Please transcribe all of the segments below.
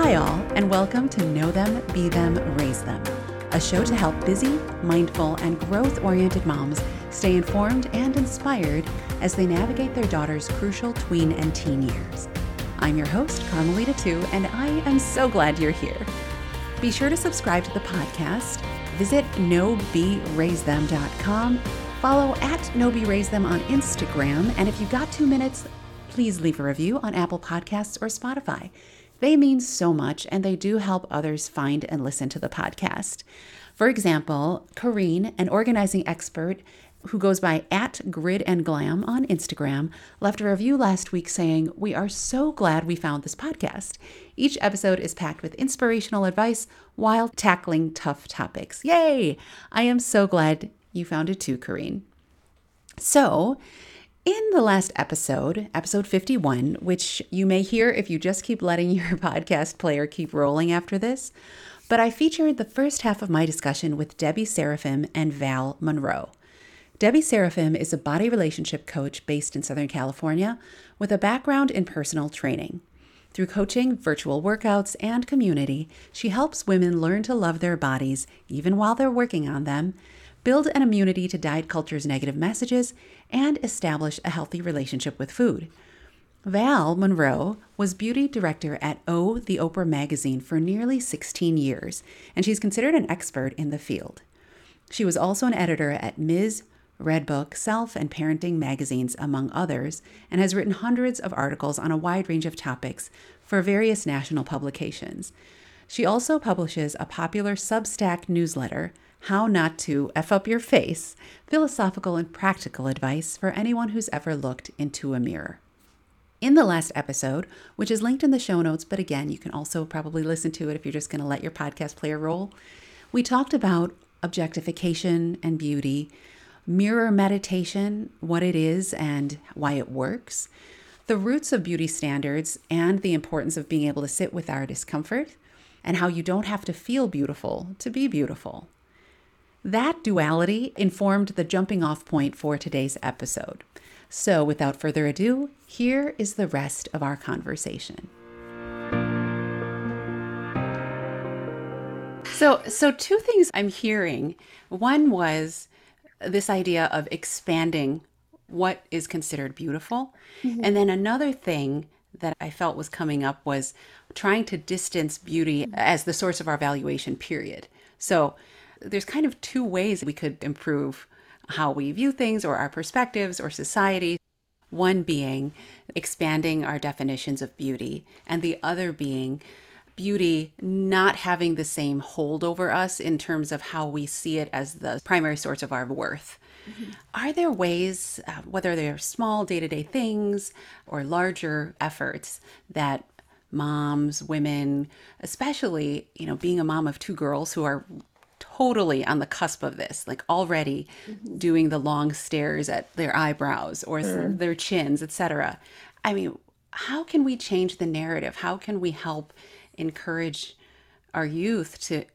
Hi, all, and welcome to Know Them, Be Them, Raise Them, a show to help busy, mindful, and growth oriented moms stay informed and inspired as they navigate their daughter's crucial tween and teen years. I'm your host, Carmelita Tiu, and I am so glad you're here. Be sure to subscribe to the podcast, visit knowberaisethem.com, follow at knowberaisethem on Instagram, and if you've got two minutes, please leave a review on Apple Podcasts or Spotify. They mean so much and they do help others find and listen to the podcast. For example, Corrine, an organizing expert who goes by at Grid and Glam on Instagram, left a review last week saying, We are so glad we found this podcast. Each episode is packed with inspirational advice while tackling tough topics. Yay! I am so glad you found it too, Corrine. So, in the last episode, episode 51, which you may hear if you just keep letting your podcast player keep rolling after this, but I featured the first half of my discussion with Debbie Saroufim and Val Monroe. Debbie Saroufim is a body relationship coach based in Southern California with a background in personal training. Through coaching, virtual workouts, and community, she helps women learn to love their bodies even while they're working on them build an immunity to diet culture's negative messages, and establish a healthy relationship with food. Val Monroe was beauty director at Oh the Oprah magazine for nearly 16 years, and she's considered an expert in the field. She was also an editor at Ms., Redbook, Self, and Parenting magazines, among others, and has written hundreds of articles on a wide range of topics for various national publications. She also publishes a popular Substack newsletter, how Not to F Up Your Face Philosophical and Practical Advice for Anyone Who's Ever Looked into a Mirror. In the last episode, which is linked in the show notes, but again, you can also probably listen to it if you're just going to let your podcast player roll, we talked about objectification and beauty, mirror meditation, what it is and why it works, the roots of beauty standards, and the importance of being able to sit with our discomfort, and how you don't have to feel beautiful to be beautiful. That duality informed the jumping off point for today's episode. So, without further ado, here is the rest of our conversation. So, so two things I'm hearing. One was this idea of expanding what is considered beautiful. Mm-hmm. And then another thing that I felt was coming up was trying to distance beauty as the source of our valuation, period. So, there's kind of two ways we could improve how we view things or our perspectives or society. One being expanding our definitions of beauty, and the other being beauty not having the same hold over us in terms of how we see it as the primary source of our worth. Mm-hmm. Are there ways, uh, whether they're small day to day things or larger efforts, that moms, women, especially, you know, being a mom of two girls who are totally on the cusp of this, like already mm-hmm. doing the long stares at their eyebrows or their chins, etc. I mean, how can we change the narrative? How can we help encourage our youth to, uh,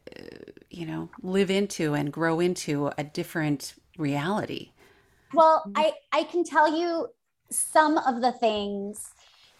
you know, live into and grow into a different reality? Well, I I can tell you some of the things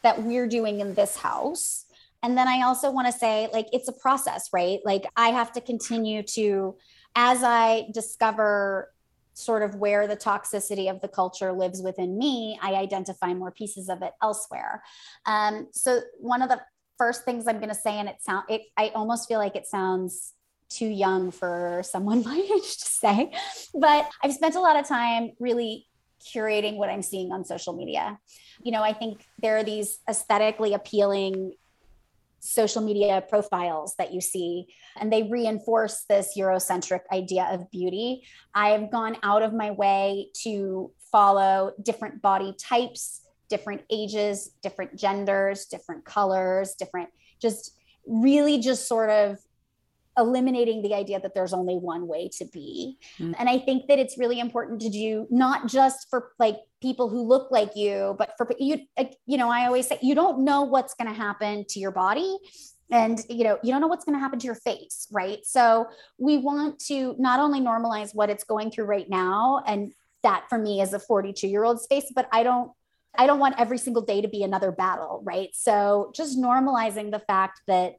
that we're doing in this house and then I also want to say, like, it's a process, right? Like, I have to continue to, as I discover sort of where the toxicity of the culture lives within me, I identify more pieces of it elsewhere. Um, so, one of the first things I'm going to say, and it sound, it, I almost feel like it sounds too young for someone my age to say, but I've spent a lot of time really curating what I'm seeing on social media. You know, I think there are these aesthetically appealing social media profiles that you see, and they reinforce this Eurocentric idea of beauty. I've gone out of my way to follow different body types, different ages, different genders, different colors, different, just really just sort of eliminating the idea that there's only one way to be. Mm. And I think that it's really important to do not just for like people who look like you, but for you, you know, I always say you don't know what's going to happen to your body and you know you don't know what's going to happen to your face right so we want to not only normalize what it's going through right now and that for me is a 42 year old space but i don't i don't want every single day to be another battle right so just normalizing the fact that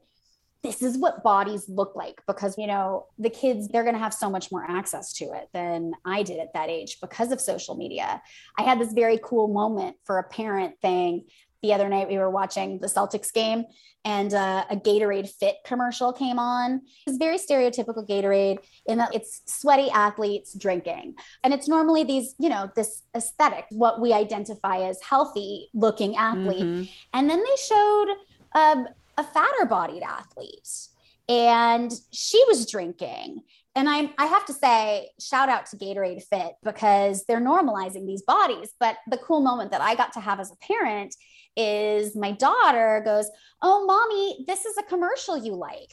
this is what bodies look like because you know the kids they're going to have so much more access to it than i did at that age because of social media. I had this very cool moment for a parent thing the other night. We were watching the celtics game and uh, a gatorade fit commercial came on. It's very stereotypical gatorade in that it's sweaty athletes drinking. And it's normally these you know this aesthetic what we identify as healthy looking athlete mm-hmm. and then they showed um, a fatter bodied athlete. And she was drinking. And I, I have to say shout out to gatorade fit because they're normalizing these bodies. But the cool moment that i got to have as a parent is my daughter goes oh mommy this is a commercial you like.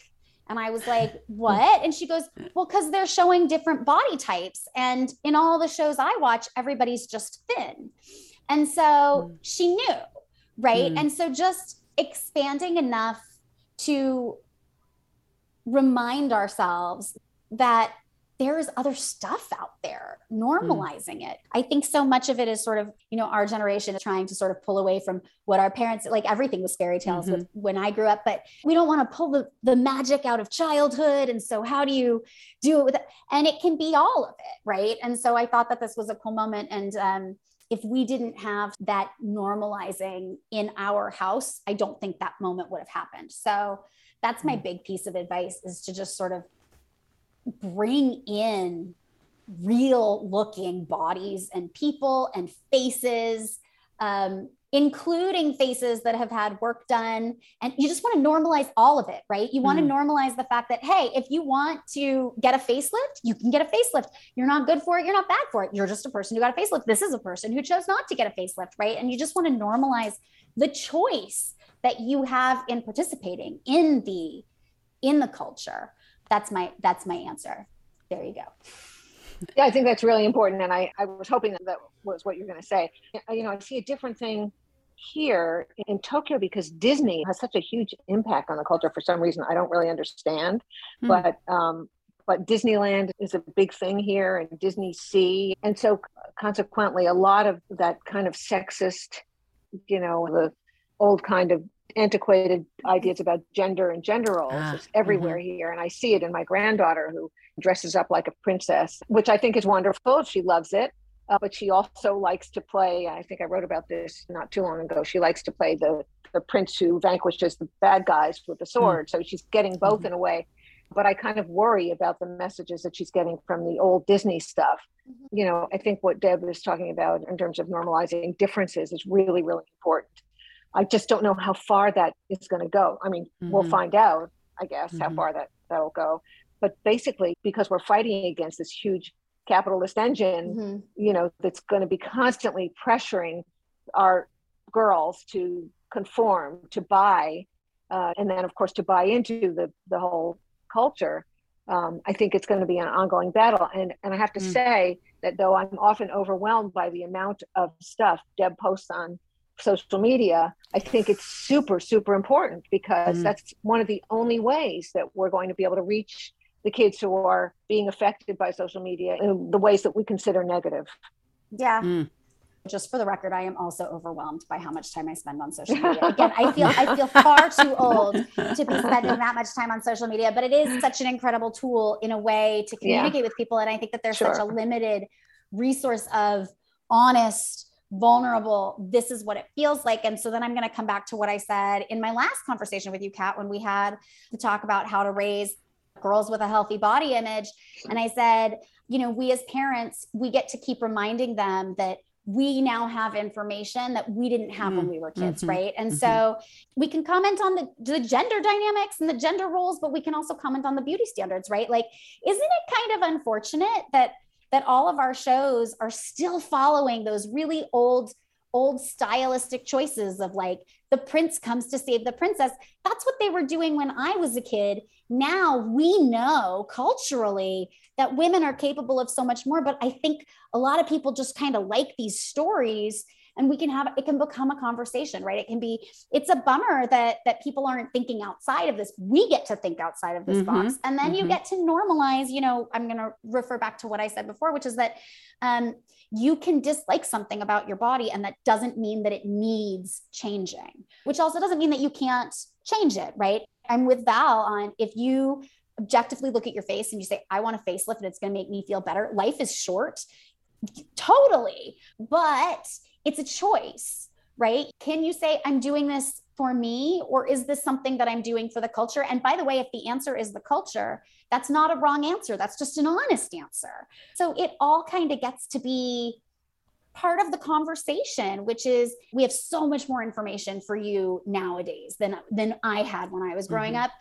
And i was like what? And she goes well because they're showing different body types. And in all the shows i watch everybody's just thin. And so mm. she knew right? Mm. and so just expanding enough to remind ourselves that there is other stuff out there normalizing mm. it i think so much of it is sort of you know our generation is trying to sort of pull away from what our parents like everything was fairy tales mm-hmm. with, when i grew up but we don't want to pull the, the magic out of childhood and so how do you do it with it? and it can be all of it right and so i thought that this was a cool moment and um, if we didn't have that normalizing in our house, I don't think that moment would have happened. So that's my mm. big piece of advice is to just sort of bring in real looking bodies and people and faces um, including faces that have had work done. And you just want to normalize all of it, right? You want mm. to normalize the fact that, hey, if you want to get a facelift, you can get a facelift. You're not good for it. You're not bad for it. You're just a person who got a facelift. This is a person who chose not to get a facelift, right? And you just want to normalize the choice that you have in participating in the in the culture. That's my that's my answer. There you go yeah i think that's really important and i, I was hoping that, that was what you're going to say you know i see a different thing here in Tokyo because Disney has such a huge impact on the culture for some reason I don't really understand. Mm. But um, but Disneyland is a big thing here and Disney Sea. And so consequently a lot of that kind of sexist, you know, the old kind of antiquated ideas about gender and gender roles ah, is everywhere mm-hmm. here. And I see it in my granddaughter who dresses up like a princess, which I think is wonderful. She loves it uh, but she also likes to play. I think I wrote about this not too long ago. She likes to play the the prince who vanquishes the bad guys with the hmm. sword. Mm. So she's getting both mm-hmm. in a way. But I kind of worry about the messages that she's getting from the old Disney stuff. Mm-hmm. You know, I think what Deb is talking about in terms of normalizing differences is really, really important. I just don't know how far that is going to go. I mean, mm-hmm. we'll find out, I guess, how mm-hmm. far that that'll go. But basically, because we're fighting against this huge capitalist engine mm-hmm. you know that's going to be constantly pressuring our girls to conform to buy uh, and then of course to buy into the the whole culture um, i think it's going to be an ongoing battle and and i have to mm. say that though i'm often overwhelmed by the amount of stuff deb posts on social media i think it's super super important because mm. that's one of the only ways that we're going to be able to reach the kids who are being affected by social media in the ways that we consider negative. Yeah. Mm. Just for the record, I am also overwhelmed by how much time I spend on social media. Again, I feel I feel far too old to be spending that much time on social media, but it is such an incredible tool in a way to communicate yeah. with people. And I think that there's sure. such a limited resource of honest vulnerable this is what it feels like and so then i'm going to come back to what i said in my last conversation with you Cat when we had to talk about how to raise girls with a healthy body image. And I said, you know, we as parents, we get to keep reminding them that we now have information that we didn't have mm when we were kids, mm-hmm. right? And mm-hmm. so we can comment on the, the gender dynamics and the gender roles, but we can also comment on the beauty standards, right? Like, isn't it kind of unfortunate that that all of our shows are still following those really old old stylistic choices of like the prince comes to save the princess. That's what they were doing when I was a kid. Now we know culturally that women are capable of so much more, but I think a lot of people just kind of like these stories and we can have it can become a conversation right it can be it's a bummer that that people aren't thinking outside of this we get to think outside of this mm-hmm. box and then mm-hmm. you get to normalize you know i'm going to refer back to what i said before which is that um, you can dislike something about your body and that doesn't mean that it needs changing which also doesn't mean that you can't change it right I'm with Val on if you objectively look at your face and you say, I want a facelift and it's going to make me feel better. Life is short. Totally. But it's a choice, right? Can you say, I'm doing this for me, or is this something that I'm doing for the culture? And by the way, if the answer is the culture, that's not a wrong answer. That's just an honest answer. So it all kind of gets to be part of the conversation which is we have so much more information for you nowadays than than I had when I was growing mm-hmm. up.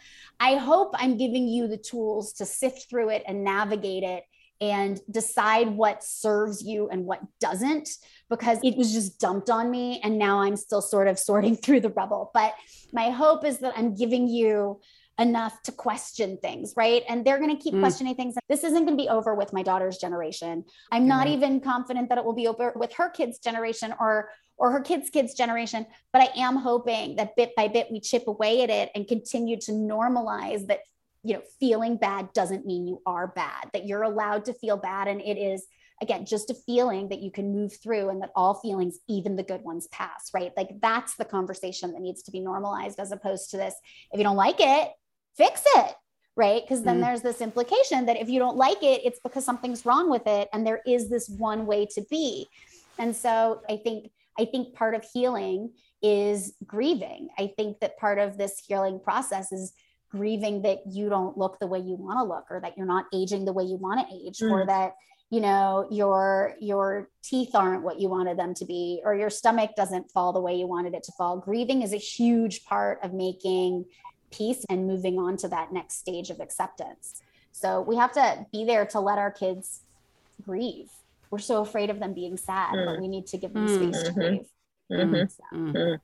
I hope I'm giving you the tools to sift through it and navigate it and decide what serves you and what doesn't because it was just dumped on me and now I'm still sort of sorting through the rubble. But my hope is that I'm giving you enough to question things, right? And they're going to keep mm. questioning things. This isn't going to be over with my daughter's generation. I'm not right. even confident that it will be over with her kids' generation or or her kids' kids' generation, but I am hoping that bit by bit we chip away at it and continue to normalize that you know feeling bad doesn't mean you are bad that you're allowed to feel bad. And it is again just a feeling that you can move through and that all feelings even the good ones pass right? Like that's the conversation that needs to be normalized as opposed to this if you don't like it fix it right? Because then mm. there's this implication that if you don't like it it's because something's wrong with it and there is this one way to be. And so i think i think part of healing is grieving. I think that part of this healing process is grieving that you don't look the way you want to look or that you're not aging the way you want to age mm. or that you know your your teeth aren't what you wanted them to be or your stomach doesn't fall the way you wanted it to fall grieving is a huge part of making peace and moving on to that next stage of acceptance. So we have to be there to let our kids grieve. We're so afraid of them being sad, mm. but we need to give them space mm-hmm. to grieve. Mm-hmm. So, mm-hmm.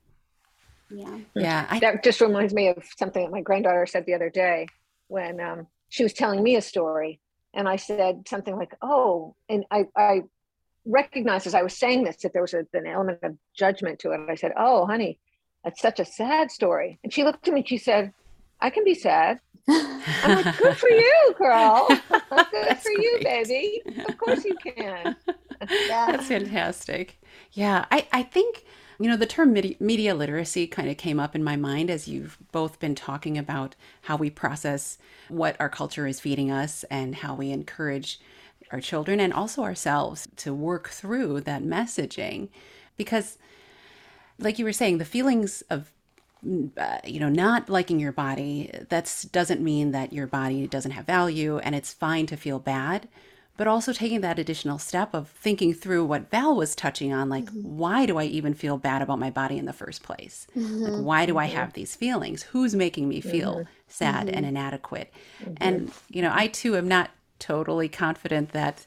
Yeah. Yeah. I, that just reminds me of something that my granddaughter said the other day when um, she was telling me a story. And I said something like, oh, and I, I recognized as I was saying this that there was a, an element of judgment to it. I said, oh, honey, that's such a sad story. And she looked at me, and she said, I can be sad. I'm like, good for you, girl. good That's for great. you, baby. Of course you can. yeah. That's fantastic. Yeah, I, I think, you know, the term media, literacy kind of came up in my mind as you've both been talking about how we process what our culture is feeding us and how we encourage our children and also ourselves to work through that messaging. Because like you were saying, the feelings of uh, you know not liking your body that doesn't mean that your body doesn't have value and it's fine to feel bad but also taking that additional step of thinking through what val was touching on like mm-hmm. why do i even feel bad about my body in the first place mm-hmm. like why do i mm-hmm. have these feelings who's making me feel mm-hmm. sad and mm-hmm. inadequate and you know i too am not totally confident that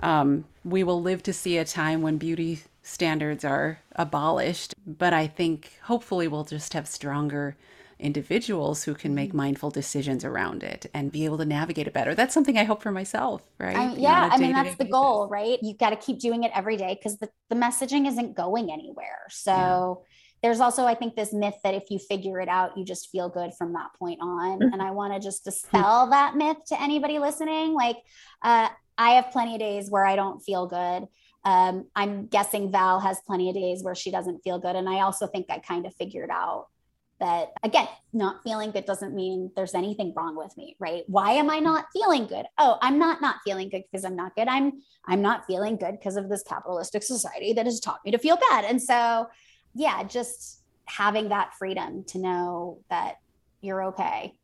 um, we will live to see a time when beauty standards are abolished. But I think hopefully we'll just have stronger individuals who can make mm-hmm. mindful decisions around it and be able to navigate it better. That's something I hope for myself, right? Yeah, I mean, that's the basis. goal, right? You've got to keep doing it every day because the, the messaging isn't going anywhere. So, yeah. There's also, I think, this myth that if you figure it out, you just feel good from that point on. Mm-hmm. And I want to just dispel that myth to anybody listening. Like, uh, I have plenty of days where I don't feel good. Um, I'm guessing Val has plenty of days where she doesn't feel good. And I also think I kind of figured out that, again, not feeling good doesn't mean there's anything wrong with me, right? Why am I not feeling good? Oh, I'm not not feeling good because I'm not good. I'm I'm not feeling good because of this capitalistic society that has taught me to feel bad. And so, yeah, just having that freedom to know that you're okay,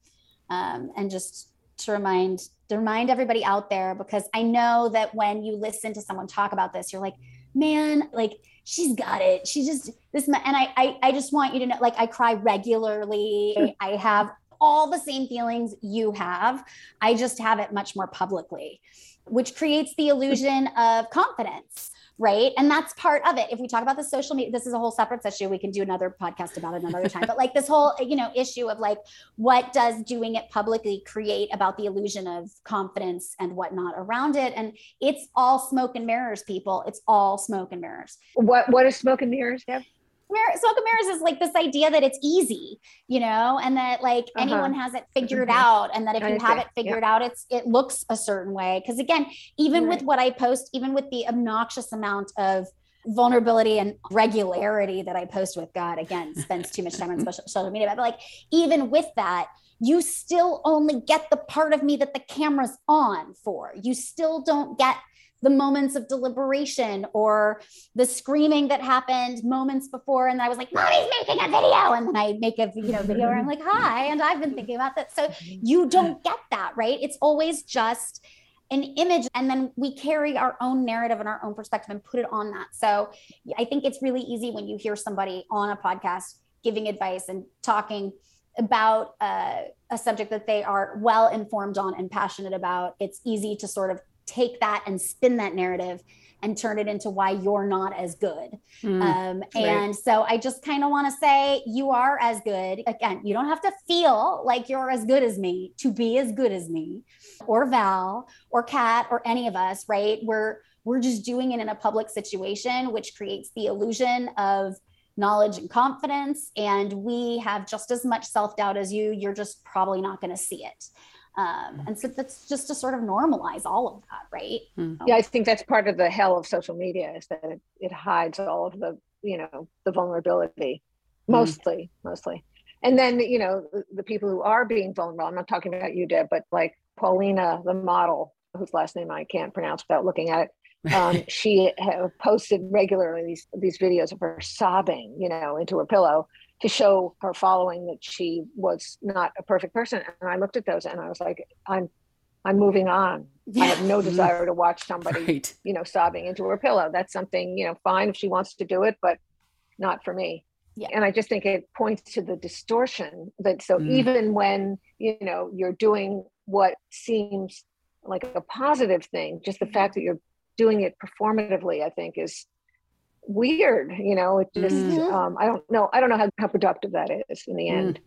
um, and just to remind to remind everybody out there because I know that when you listen to someone talk about this, you're like, man, like she's got it. She just this and I I, I just want you to know, like I cry regularly. I have all the same feelings you have. I just have it much more publicly, which creates the illusion of confidence right? And that's part of it. If we talk about the social media this is a whole separate session. We can do another podcast about it another time. But like this whole you know issue of like what does doing it publicly create about the illusion of confidence and whatnot around it? And it's all smoke and mirrors people. It's all smoke and mirrors. What what is smoke and mirrors Deb? And mirrors is like this idea that it's easy, you know, and that like uh-huh. anyone has it figured mm-hmm. out, and that if you have it figured yeah. out, it's it looks a certain way. Because again, even right. with what I post, even with the obnoxious amount of vulnerability and regularity that I post with God, again, spends too much time on social, social media, but like even with that, you still only get the part of me that the camera's on for. You still don't get the moments of deliberation or the screaming that happened moments before. And I was like, Mommy's making a video. And then I make a you know video where I'm like, hi, and I've been thinking about that. So you don't get that, right? It's always just an image and then we carry our own narrative and our own perspective and put it on that. So I think it's really easy when you hear somebody on a podcast giving advice and talking about uh, a subject that they are well informed on and passionate about. It's easy to sort of take that and spin that narrative and turn it into why you're not as good. Mm, um, and right. so I just kind of want to say you are as good. Again, you don't have to feel like you're as good as me to be as good as me or Val or Cat or any of us, right? We're we're just doing it in a public situation, which creates the illusion of knowledge and confidence. And we have just as much self doubt as you. You're just probably not going to see it. Um, and so that's just to sort of normalize all of that, right? Mm-hmm. Yeah, I think that's part of the hell of social media is that it, it hides all of the, you know, the vulnerability, hmm. mostly, mm-hmm. mostly. And then, you know, the, the, people who are being vulnerable, I'm not talking about you, Deb, but like Paulina, the model, whose last name I can't pronounce without looking at it. Um, she posted regularly these, these videos of her sobbing, you know, into her pillow to show her following that she was not a perfect person. And I looked at those and I was like, I'm I'm moving on. Yeah. I have no desire to watch somebody, right. you know, sobbing into her pillow. That's something, you know, fine if she wants to do it, but not for me. Yeah. And I just think it points to the distortion that so mm. even when, you know, you're doing what seems like a positive thing, just the mm-hmm. fact that you're doing it performatively, I think is weird you know it just mm-hmm. um, i don't know i don't know how, how productive that is in the mm. end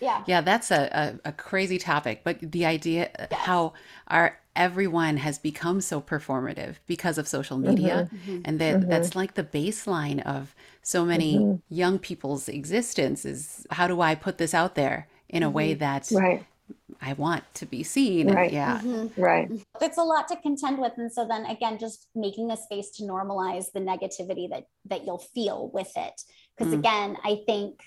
yeah yeah that's a, a, a crazy topic but the idea yes. how our everyone has become so performative because of social media mm-hmm. mm-hmm. and that mm-hmm. that's like the baseline of so many mm-hmm. young people's existence is how do i put this out there in a way mm-hmm. that right I want to be seen. Right. yeah. Mm-hmm. Right. It's a lot to contend with. And so then again, just making a space to normalize the negativity that that you'll feel with it. Because mm. again, I think,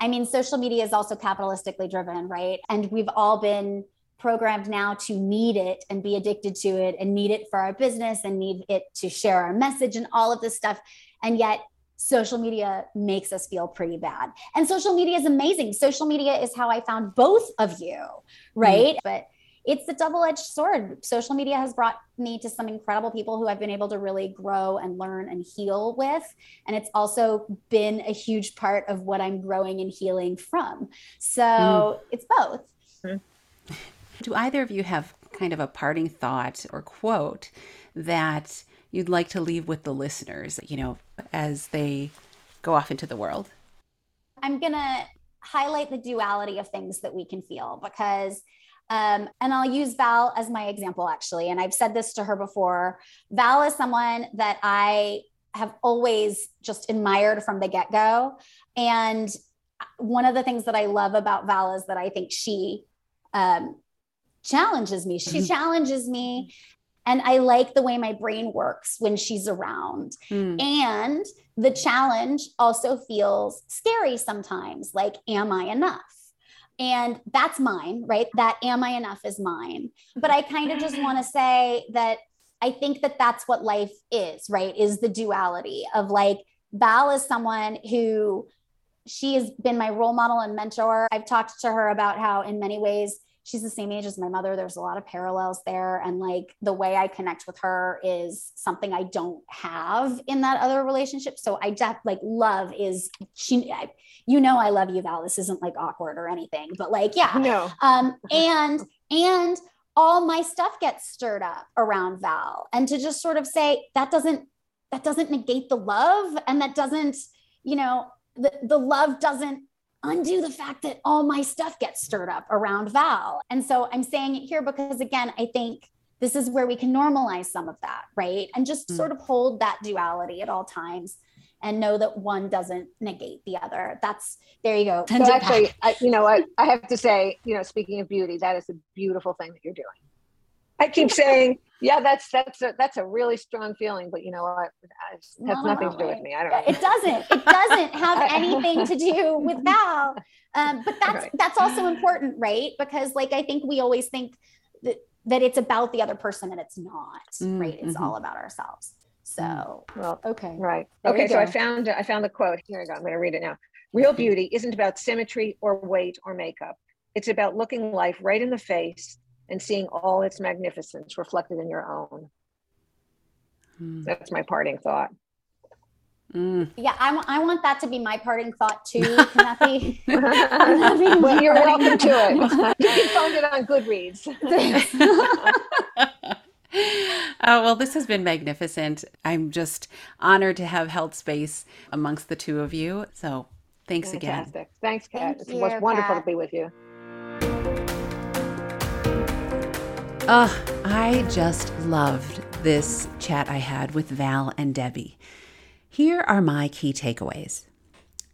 I mean, social media is also capitalistically driven, right? And we've all been programmed now to need it and be addicted to it and need it for our business and need it to share our message and all of this stuff. And yet social media makes us feel pretty bad. And social media is amazing. Social media is how I found both of you, right? Mm. But it's a double edged sword. Social media has brought me to some incredible people who I've been able to really grow and learn and heal with. And it's also been a huge part of what I'm growing and healing from. So mm. it's both. Mm. Do either of you have kind of a parting thought or quote that you'd like to leave with the listeners, you know, as they go off into the world? I'm going to highlight the duality of things that we can feel because um, and I'll use Val as my example, actually. And I've said this to her before. Val is someone that I have always just admired from the get go. And one of the things that I love about Val is that I think she um, challenges me. She challenges me and I like the way my brain works when she's around. Mm. And the challenge also feels scary sometimes like, am I enough? And that's mine, right? That am I enough is mine. But I kind of just want to say that I think that that's what life is, right? Is the duality of like, Val is someone who she has been my role model and mentor. I've talked to her about how, in many ways, she's the same age as my mother. There's a lot of parallels there. And like the way I connect with her is something I don't have in that other relationship. So I just like love is she, I, you know, I love you, Val. This isn't like awkward or anything, but like, yeah. No. Um, and, and, all my stuff gets stirred up around Val and to just sort of say that doesn't that doesn't negate the love and that doesn't you know the, the love doesn't undo the fact that all my stuff gets stirred up around Val. And so I'm saying it here because, again, I think this is where we can normalize some of that, right? And just mm. sort of hold that duality at all times and know that one doesn't negate the other. That's there you go. So actually, I, you know, I, I have to say, you know, speaking of beauty, that is a beautiful thing that you're doing. I keep saying, yeah, that's that's a, that's a really strong feeling, but you know what? It has, has nothing to do with me. I don't know. It doesn't. It doesn't have anything to do with Val. Um, but that's right. that's also important, right? Because like I think we always think that that it's about the other person, and it's not. Mm-hmm. Right? It's mm-hmm. all about ourselves. So mm. well, okay, right. There okay, so I found I found the quote. Here I go. I'm going to read it now. Real beauty isn't about symmetry or weight or makeup. It's about looking life right in the face and seeing all its magnificence reflected in your own. Mm. That's my parting thought. Mm. Yeah, I, I want that to be my parting thought too. Can that be? well, you're welcome to it. You can find it on Goodreads. Oh, well, this has been magnificent. I'm just honored to have held space amongst the two of you. So thanks Fantastic. again. Thanks, Cat. Thank it was wonderful Cat. to be with you. Oh, I just loved this chat I had with Val and Debbie. Here are my key takeaways.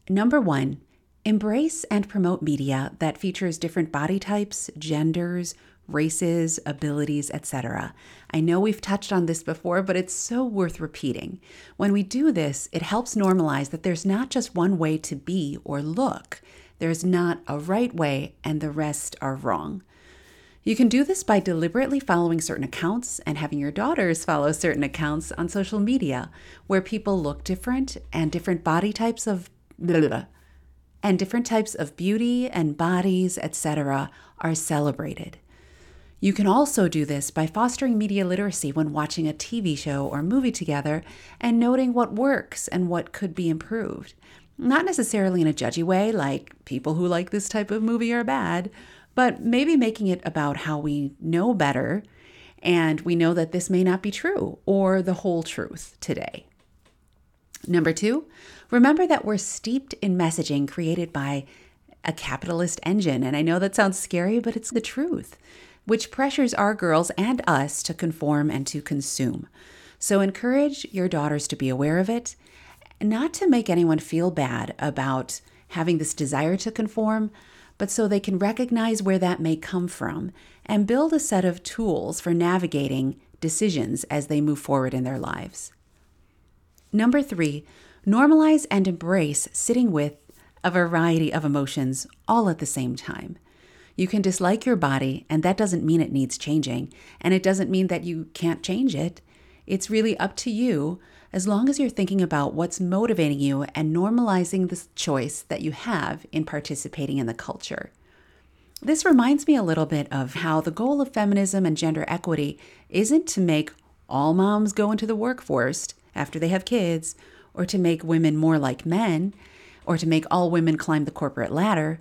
Number one, embrace and promote media that features different body types, genders, races, abilities, etc. I know we've touched on this before, but it's so worth repeating. When we do this, it helps normalize that there's not just one way to be or look. There's not a right way and the rest are wrong. You can do this by deliberately following certain accounts and having your daughters follow certain accounts on social media where people look different and different body types of blah, blah, blah, and different types of beauty and bodies, etc., are celebrated. You can also do this by fostering media literacy when watching a TV show or movie together and noting what works and what could be improved. Not necessarily in a judgy way, like people who like this type of movie are bad, but maybe making it about how we know better and we know that this may not be true or the whole truth today. Number two, remember that we're steeped in messaging created by a capitalist engine. And I know that sounds scary, but it's the truth, which pressures our girls and us to conform and to consume. So encourage your daughters to be aware of it, not to make anyone feel bad about having this desire to conform, but so they can recognize where that may come from and build a set of tools for navigating decisions as they move forward in their lives. Number three, normalize and embrace sitting with a variety of emotions all at the same time. You can dislike your body, and that doesn't mean it needs changing, and it doesn't mean that you can't change it. It's really up to you as long as you're thinking about what's motivating you and normalizing the choice that you have in participating in the culture. This reminds me a little bit of how the goal of feminism and gender equity isn't to make all moms go into the workforce after they have kids, or to make women more like men, or to make all women climb the corporate ladder.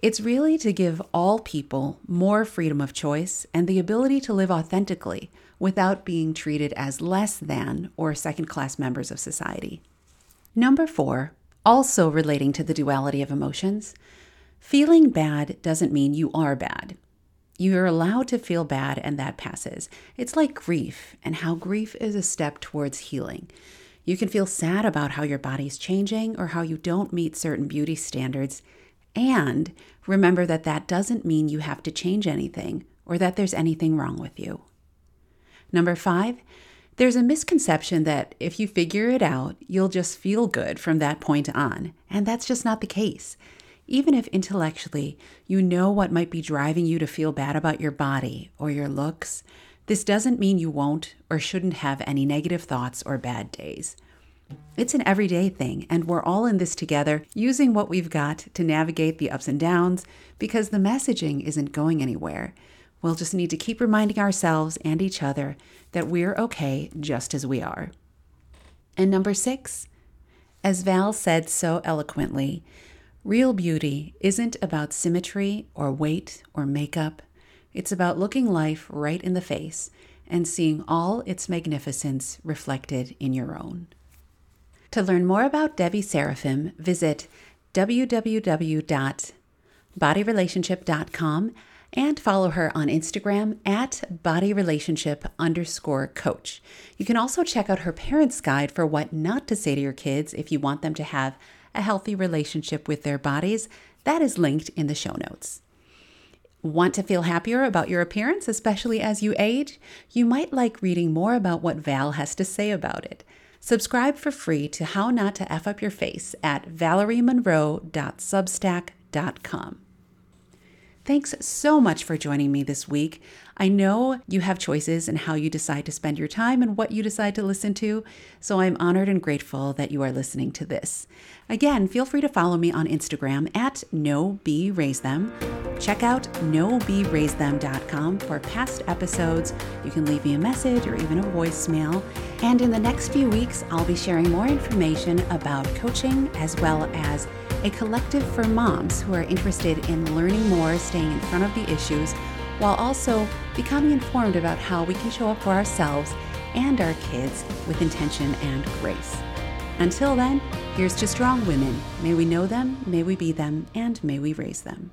It's really to give all people more freedom of choice and the ability to live authentically without being treated as less than or second class members of society. Number four, also relating to the duality of emotions, feeling bad doesn't mean you are bad. You're allowed to feel bad and that passes. It's like grief and how grief is a step towards healing. You can feel sad about how your body's changing or how you don't meet certain beauty standards. And remember that that doesn't mean you have to change anything or that there's anything wrong with you. Number five, there's a misconception that if you figure it out, you'll just feel good from that point on. And that's just not the case. Even if intellectually you know what might be driving you to feel bad about your body or your looks, this doesn't mean you won't or shouldn't have any negative thoughts or bad days. It's an everyday thing, and we're all in this together, using what we've got to navigate the ups and downs because the messaging isn't going anywhere. We'll just need to keep reminding ourselves and each other that we're okay just as we are. And number six, as Val said so eloquently, real beauty isn't about symmetry or weight or makeup. It's about looking life right in the face and seeing all its magnificence reflected in your own. To learn more about Debbie Saroufim, visit www.bodyrelationship.com and follow her on Instagram at bodyrelationship underscore coach. You can also check out her parents' guide for what not to say to your kids if you want them to have a healthy relationship with their bodies. That is linked in the show notes. Want to feel happier about your appearance, especially as you age? You might like reading more about what Val has to say about it. Subscribe for free to How Not to F Up Your Face at valeriemonroe.substack.com. Thanks so much for joining me this week. I know you have choices in how you decide to spend your time and what you decide to listen to, so I'm honored and grateful that you are listening to this. Again, feel free to follow me on Instagram at NoBRaiseThem. Check out NoBRaiseThem.com for past episodes. You can leave me a message or even a voicemail. And in the next few weeks, I'll be sharing more information about coaching as well as a collective for moms who are interested in learning more, staying in front of the issues, while also becoming informed about how we can show up for ourselves and our kids with intention and grace. Until then, here's to strong women. May we know them, may we be them, and may we raise them.